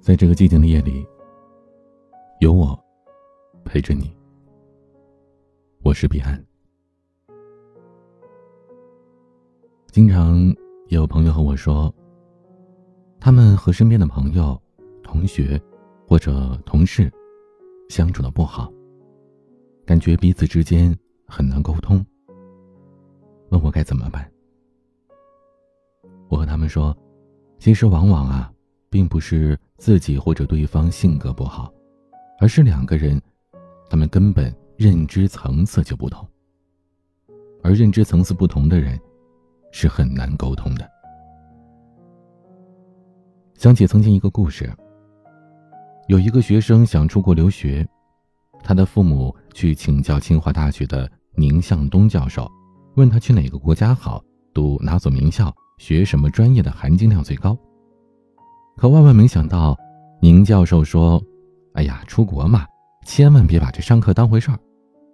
在这个寂静的夜里，有我陪着你。我是彼岸。经常有朋友和我说，他们和身边的朋友、同学或者同事相处的不好，感觉彼此之间很难沟通，问我该怎么办。我和他们说，其实往往啊。并不是自己或者对方性格不好，而是两个人，他们根本认知层次就不同。而认知层次不同的人，是很难沟通的。想起曾经一个故事，有一个学生想出国留学，他的父母去请教清华大学的宁向东教授，问他去哪个国家好，读哪所名校，学什么专业的含金量最高。可万万没想到，宁教授说：“哎呀，出国嘛，千万别把这上课当回事儿，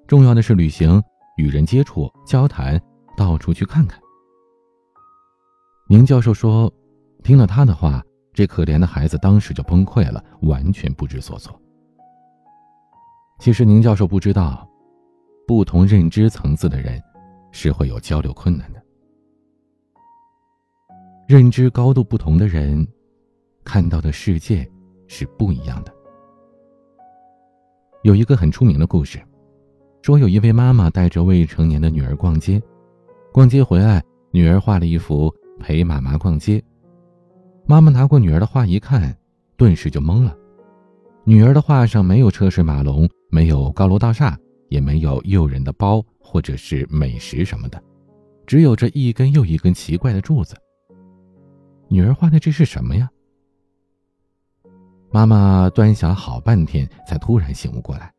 重要的是旅行、与人接触、交谈，到处去看看。”宁教授说：“听了他的话，这可怜的孩子当时就崩溃了，完全不知所措。”其实，宁教授不知道，不同认知层次的人是会有交流困难的，认知高度不同的人。看到的世界是不一样的。有一个很出名的故事，说有一位妈妈带着未成年的女儿逛街，逛街回来，女儿画了一幅陪妈妈逛街。妈妈拿过女儿的画一看，顿时就懵了。女儿的画上没有车水马龙，没有高楼大厦，也没有诱人的包或者是美食什么的，只有这一根又一根奇怪的柱子。女儿画的这是什么呀？妈妈端详好半天，才突然醒悟过来，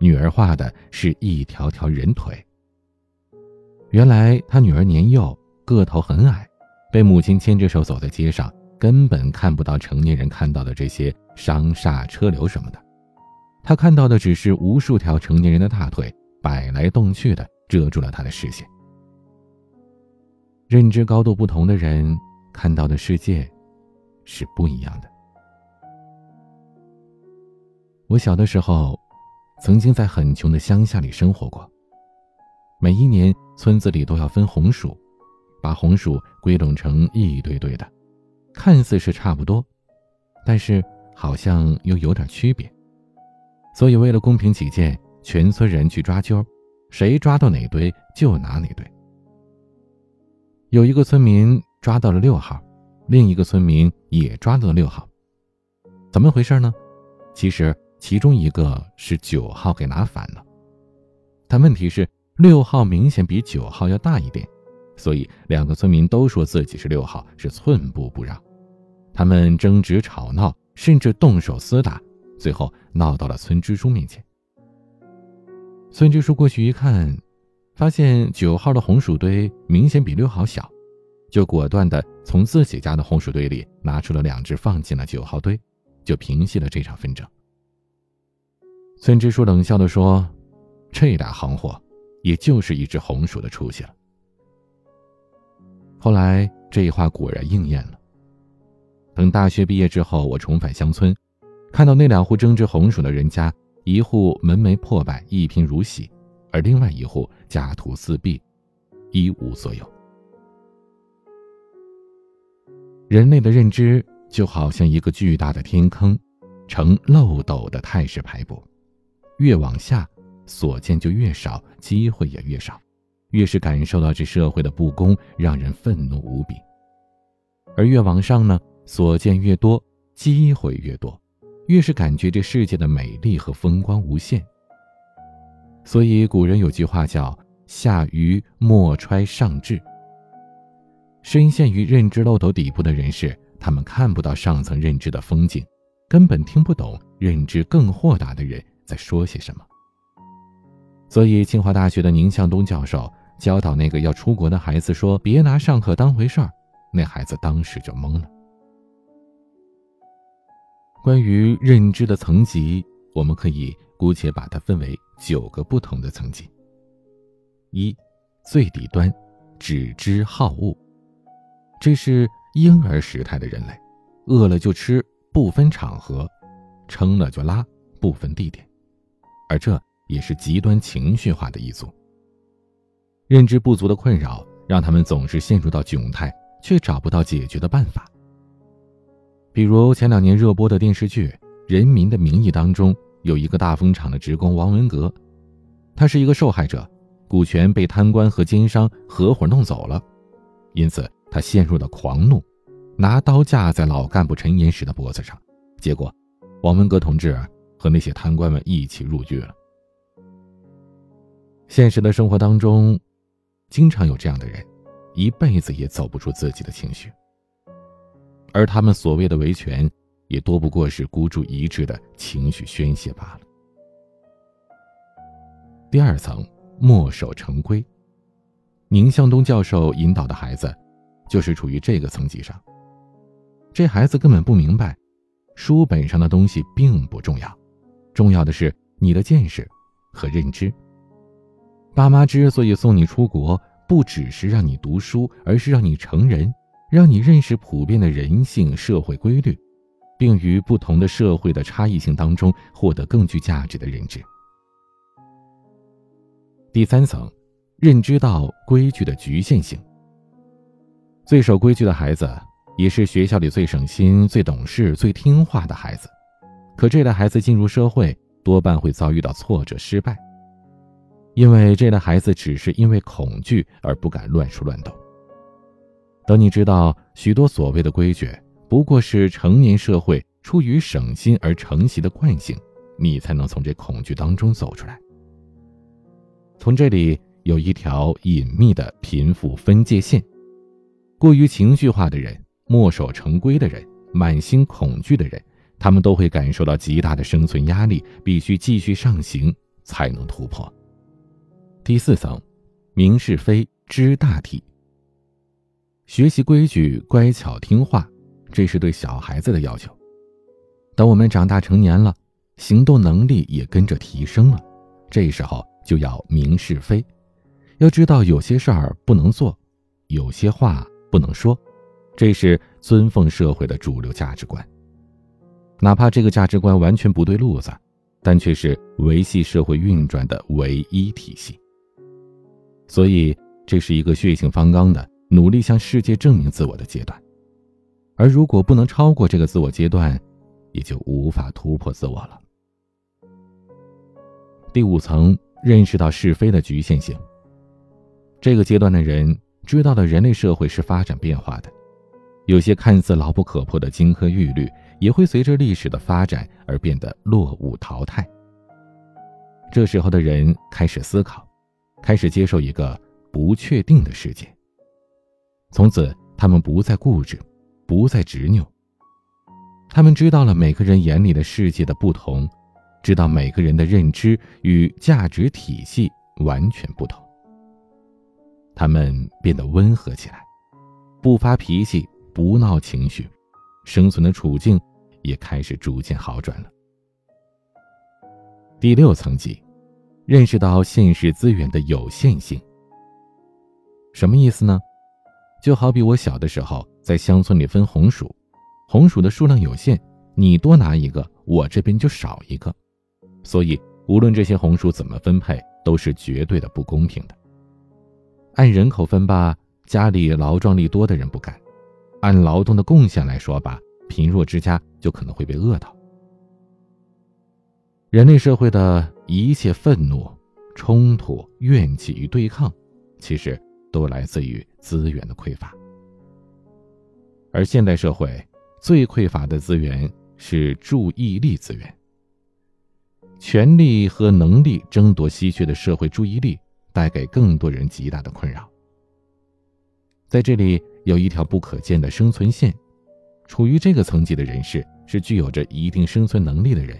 女儿画的是一条条人腿。原来她女儿年幼，个头很矮，被母亲牵着手走在街上，根本看不到成年人看到的这些商厦、车流什么的。她看到的只是无数条成年人的大腿摆来动去的，遮住了她的视线。认知高度不同的人看到的世界是不一样的。我小的时候，曾经在很穷的乡下里生活过。每一年，村子里都要分红薯，把红薯归拢成一堆堆的，看似是差不多，但是好像又有点区别。所以，为了公平起见，全村人去抓阄，谁抓到哪堆就拿哪堆。有一个村民抓到了六号，另一个村民也抓到了六号，怎么回事呢？其实。其中一个是九号给拿反了，但问题是六号明显比九号要大一点，所以两个村民都说自己是六号，是寸步不让。他们争执吵闹，甚至动手厮打，最后闹到了村支书面前。村支书过去一看，发现九号的红薯堆明显比六号小，就果断的从自己家的红薯堆里拿出了两只，放进了九号堆，就平息了这场纷争。村支书冷笑的说：“这俩行货，也就是一只红薯的出息了。”后来这一话果然应验了。等大学毕业之后，我重返乡村，看到那两户争执红薯的人家，一户门楣破败，一贫如洗；而另外一户家徒四壁，一无所有。人类的认知就好像一个巨大的天坑，呈漏斗的态势排布。越往下，所见就越少，机会也越少，越是感受到这社会的不公，让人愤怒无比；而越往上呢，所见越多，机会越多，越是感觉这世界的美丽和风光无限。所以古人有句话叫“下愚莫揣上智”。深陷于认知漏斗底部的人士，他们看不到上层认知的风景，根本听不懂认知更豁达的人。在说些什么？所以，清华大学的宁向东教授教导那个要出国的孩子说：“别拿上课当回事儿。”那孩子当时就懵了。关于认知的层级，我们可以姑且把它分为九个不同的层级。一，最底端，只知好恶，这是婴儿时态的人类，饿了就吃，不分场合，撑了就拉，不分地点，而这也是极端情绪化的一组。认知不足的困扰，让他们总是陷入到窘态，却找不到解决的办法。比如前两年热播的电视剧《人民的名义》当中，有一个大风厂的职工王文革，他是一个受害者，股权被贪官和奸商合伙弄走了，因此他陷入了狂怒。拿刀架在老干部陈岩石的脖子上，结果，王文革同志和那些贪官们一起入狱了。现实的生活当中，经常有这样的人，一辈子也走不出自己的情绪，而他们所谓的维权，也多不过是孤注一掷的情绪宣泄罢了。第二层，墨守成规。宁向东教授引导的孩子，就是处于这个层级上。这孩子根本不明白，书本上的东西并不重要，重要的是你的见识和认知。爸妈之所以送你出国，不只是让你读书，而是让你成人，让你认识普遍的人性、社会规律，并于不同的社会的差异性当中获得更具价值的认知。第三层，认知到规矩的局限性。最守规矩的孩子。也是学校里最省心、最懂事、最听话的孩子，可这类孩子进入社会多半会遭遇到挫折、失败，因为这类孩子只是因为恐惧而不敢乱说乱动。等你知道许多所谓的规矩不过是成年社会出于省心而承袭的惯性，你才能从这恐惧当中走出来。从这里有一条隐秘的贫富分界线，过于情绪化的人。墨守成规的人，满心恐惧的人，他们都会感受到极大的生存压力，必须继续上行才能突破。第四层，明是非，知大体。学习规矩，乖巧听话，这是对小孩子的要求。等我们长大成年了，行动能力也跟着提升了，这时候就要明是非，要知道有些事儿不能做，有些话不能说。这是尊奉社会的主流价值观，哪怕这个价值观完全不对路子，但却是维系社会运转的唯一体系。所以，这是一个血性方刚的、努力向世界证明自我的阶段。而如果不能超过这个自我阶段，也就无法突破自我了。第五层，认识到是非的局限性。这个阶段的人知道了，人类社会是发展变化的。有些看似牢不可破的金科玉律，也会随着历史的发展而变得落伍淘汰。这时候的人开始思考，开始接受一个不确定的世界。从此，他们不再固执，不再执拗。他们知道了每个人眼里的世界的不同，知道每个人的认知与价值体系完全不同。他们变得温和起来，不发脾气。不闹情绪，生存的处境也开始逐渐好转了。第六层级，认识到现实资源的有限性。什么意思呢？就好比我小的时候在乡村里分红薯，红薯的数量有限，你多拿一个，我这边就少一个，所以无论这些红薯怎么分配，都是绝对的不公平的。按人口分吧，家里劳壮力多的人不干。按劳动的贡献来说吧，贫弱之家就可能会被饿到。人类社会的一切愤怒、冲突、怨气与对抗，其实都来自于资源的匮乏。而现代社会最匮乏的资源是注意力资源。权力和能力争夺稀缺的社会注意力，带给更多人极大的困扰。在这里。有一条不可见的生存线，处于这个层级的人士是具有着一定生存能力的人。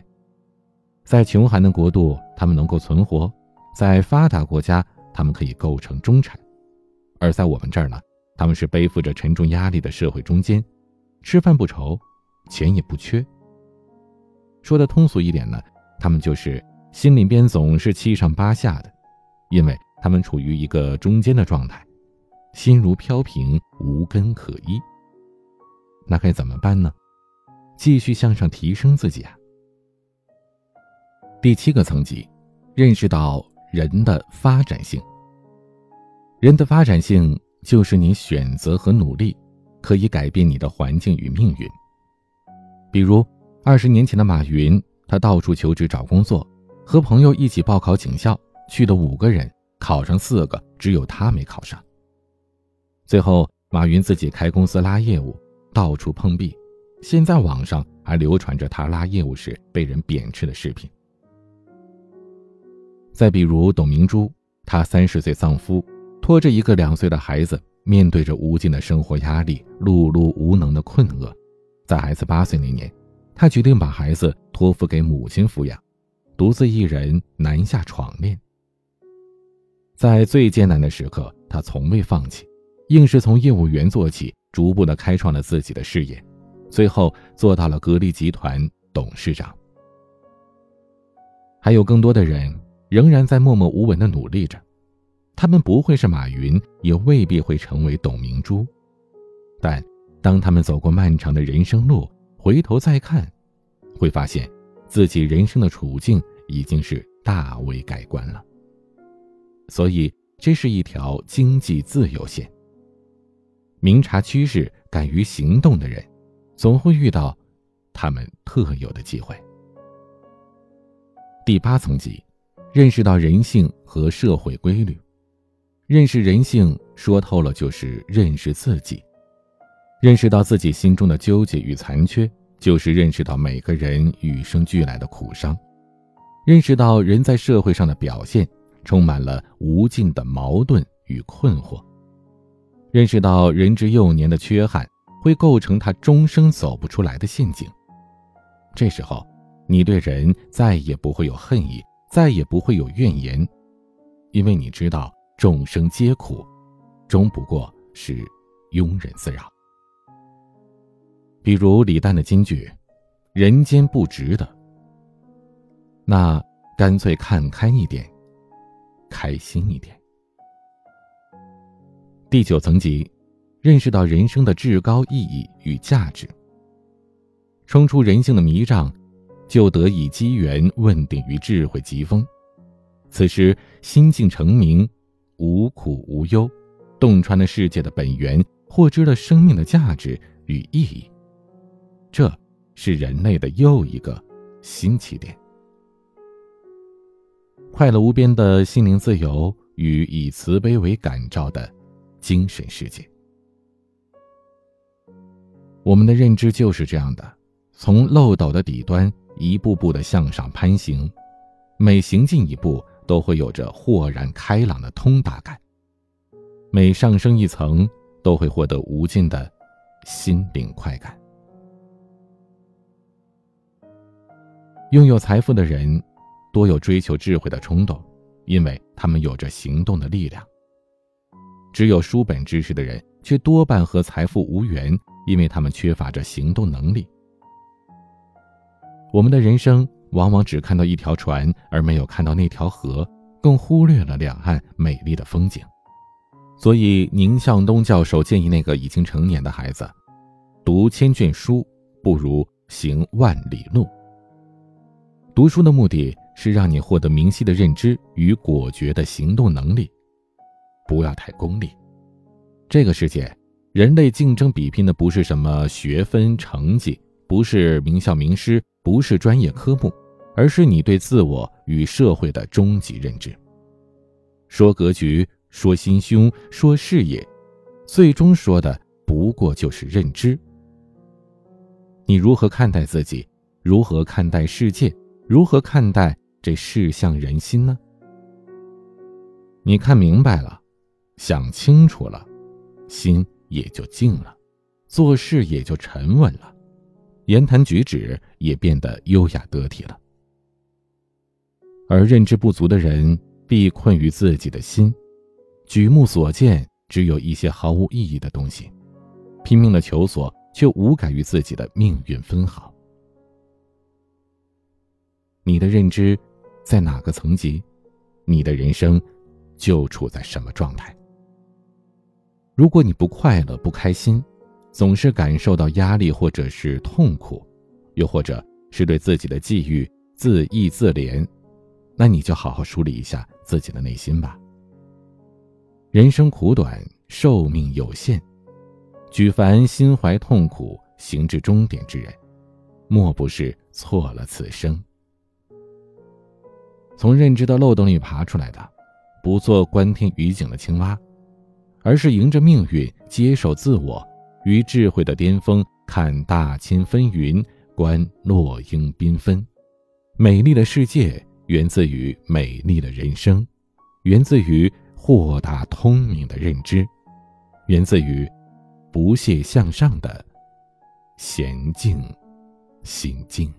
在穷寒的国度，他们能够存活；在发达国家，他们可以构成中产；而在我们这儿呢，他们是背负着沉重压力的社会中间，吃饭不愁，钱也不缺。说的通俗一点呢，他们就是心里边总是七上八下的，因为他们处于一个中间的状态。心如飘萍，无根可依。那该怎么办呢？继续向上提升自己啊。第七个层级，认识到人的发展性。人的发展性就是你选择和努力，可以改变你的环境与命运。比如，二十年前的马云，他到处求职找工作，和朋友一起报考警校，去的五个人，考上四个，只有他没考上。最后，马云自己开公司拉业务，到处碰壁。现在网上还流传着他拉业务时被人贬斥的视频。再比如董明珠，她三十岁丧夫。拖着一个两岁的孩子，面对着无尽的生活压力、碌碌无能的困厄，在孩子八岁那年，他决定把孩子托付给母亲抚养，独自一人南下闯练。在最艰难的时刻，他从未放弃，硬是从业务员做起，逐步的开创了自己的事业，最后做到了格力集团董事长。还有更多的人仍然在默默无闻的努力着。他们不会是马云，也未必会成为董明珠，但当他们走过漫长的人生路，回头再看，会发现自己人生的处境已经是大为改观了。所以，这是一条经济自由线。明察趋势、敢于行动的人，总会遇到他们特有的机会。第八层级，认识到人性和社会规律。认识人性，说透了就是认识自己。认识到自己心中的纠结与残缺，就是认识到每个人与生俱来的苦伤。认识到人在社会上的表现，充满了无尽的矛盾与困惑。认识到人之幼年的缺憾，会构成他终生走不出来的陷阱。这时候，你对人再也不会有恨意，再也不会有怨言，因为你知道。众生皆苦，终不过是庸人自扰。比如李诞的金句：“人间不值得。”那干脆看开一点，开心一点。第九层级，认识到人生的至高意义与价值，冲出人性的迷障，就得以机缘问鼎于智慧极峰。此时心境澄明。无苦无忧，洞穿了世界的本源，获知了生命的价值与意义。这是人类的又一个新起点。快乐无边的心灵自由与以慈悲为感召的精神世界。我们的认知就是这样的：从漏斗的底端一步步的向上攀行，每行进一步。都会有着豁然开朗的通达感，每上升一层，都会获得无尽的心灵快感。拥有财富的人，多有追求智慧的冲动，因为他们有着行动的力量；只有书本知识的人，却多半和财富无缘，因为他们缺乏着行动能力。我们的人生。往往只看到一条船，而没有看到那条河，更忽略了两岸美丽的风景。所以，宁向东教授建议那个已经成年的孩子，读千卷书不如行万里路。读书的目的是让你获得明晰的认知与果决的行动能力，不要太功利。这个世界，人类竞争比拼的不是什么学分成绩，不是名校名师，不是专业科目。而是你对自我与社会的终极认知。说格局，说心胸，说视野，最终说的不过就是认知。你如何看待自己？如何看待世界？如何看待这世相人心呢？你看明白了，想清楚了，心也就静了，做事也就沉稳了，言谈举止也变得优雅得体了。而认知不足的人，必困于自己的心，举目所见只有一些毫无意义的东西，拼命的求索，却无感于自己的命运分毫。你的认知在哪个层级，你的人生就处在什么状态。如果你不快乐、不开心，总是感受到压力或者是痛苦，又或者是对自己的际遇自意自怜，那你就好好梳理一下自己的内心吧。人生苦短，寿命有限，举凡心怀痛苦行至终点之人，莫不是错了此生。从认知的漏洞里爬出来的，不做观天娱景的青蛙，而是迎着命运，接受自我，于智慧的巅峰看大千纷纭，观落英缤纷。美丽的世界源自于美丽的人生，源自于豁达通明的认知，源自于不懈向上的娴静心境。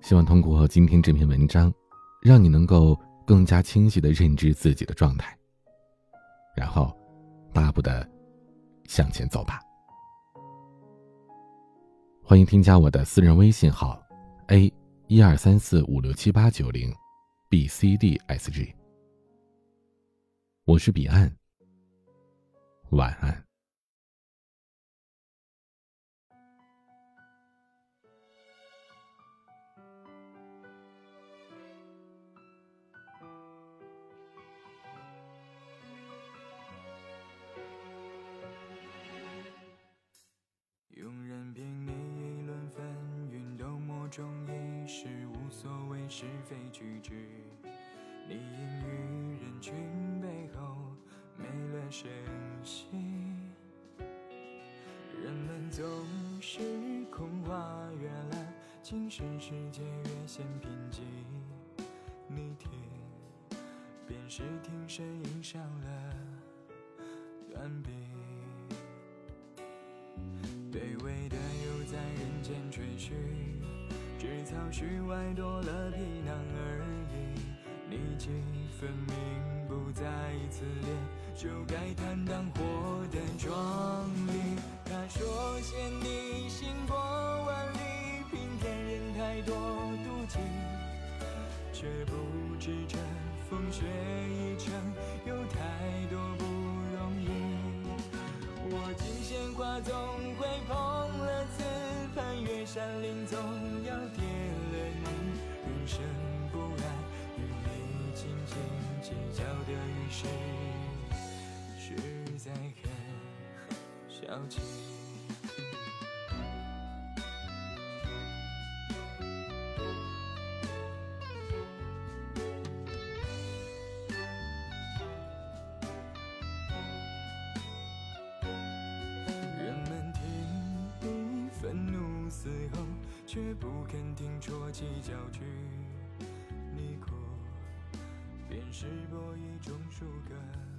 希望通过今天这篇文章，让你能够更加清晰的认知自己的状态，然后大步的向前走吧。欢迎添加我的私人微信号：a 一二三四五六七八九零，b c d s g。我是彼岸，晚安。中已是无所谓是非曲直，你隐于人群背后没了声息。人们总是空话越滥，精神世界越显贫瘠。你听，便是听声音上了断臂。只草絮外多了皮囊而已，你既分明不在此列，就该坦荡活得壮丽。他说嫌你行过万里，平添人太多妒忌，却不知这风雪一程有太多不容易。我今鲜花总会碰了瓷翻，越山岭总要。生不安与你斤斤计较的于是实在很消极人们听你愤怒嘶吼却不肯听说起焦虑直播一种树根。